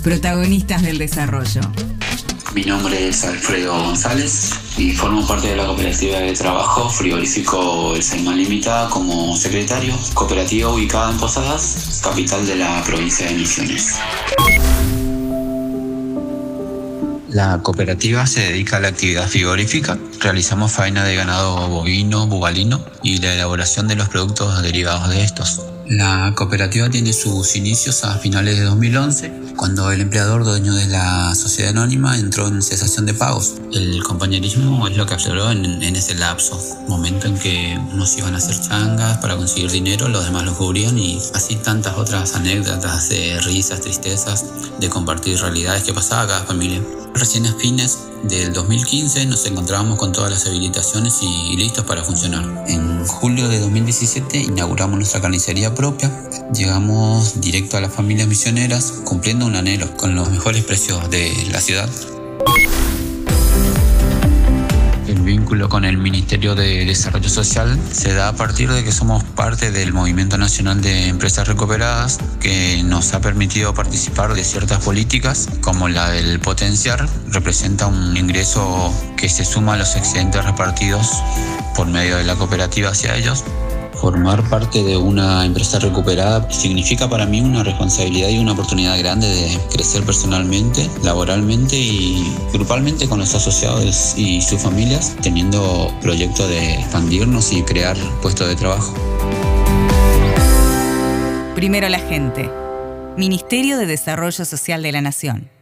protagonistas del desarrollo. Mi nombre es Alfredo González y formo parte de la cooperativa de trabajo frigorífico El Saimán Limitada como secretario, cooperativa ubicada en Posadas, capital de la provincia de Misiones. La cooperativa se dedica a la actividad frigorífica. Realizamos faena de ganado bovino, bubalino y la elaboración de los productos derivados de estos. La cooperativa tiene sus inicios a finales de 2011, cuando el empleador dueño de la sociedad anónima entró en cesación de pagos. El compañerismo es lo que afloró en, ese lapso, momento en que unos iban a hacer changas para conseguir dinero, los demás lo cubrían y así tantas otras anécdotas de risas, tristezas, de compartir realidades que pasaba cada familia. Recién a fines del 2015 nos encontrábamos con todas las habilitaciones y, listos para funcionar. En julio de 2017 inauguramos nuestra carnicería propia. Llegamos directo a las familias misioneras cumpliendo un anhelo con los mejores precios de la ciudad con el Ministerio de Desarrollo Social se da a partir de que somos parte del Movimiento Nacional de Empresas Recuperadas que nos ha permitido participar de ciertas políticas como la del potenciar, representa un ingreso que se suma a los excedentes repartidos por medio de la cooperativa hacia ellos Formar parte de una empresa recuperada significa para mí una responsabilidad y una oportunidad grande de crecer personalmente, laboralmente y grupalmente con los asociados y sus familias, teniendo proyectos de expandirnos y crear puestos de trabajo. Primero la gente. Ministerio de Desarrollo Social de la Nación.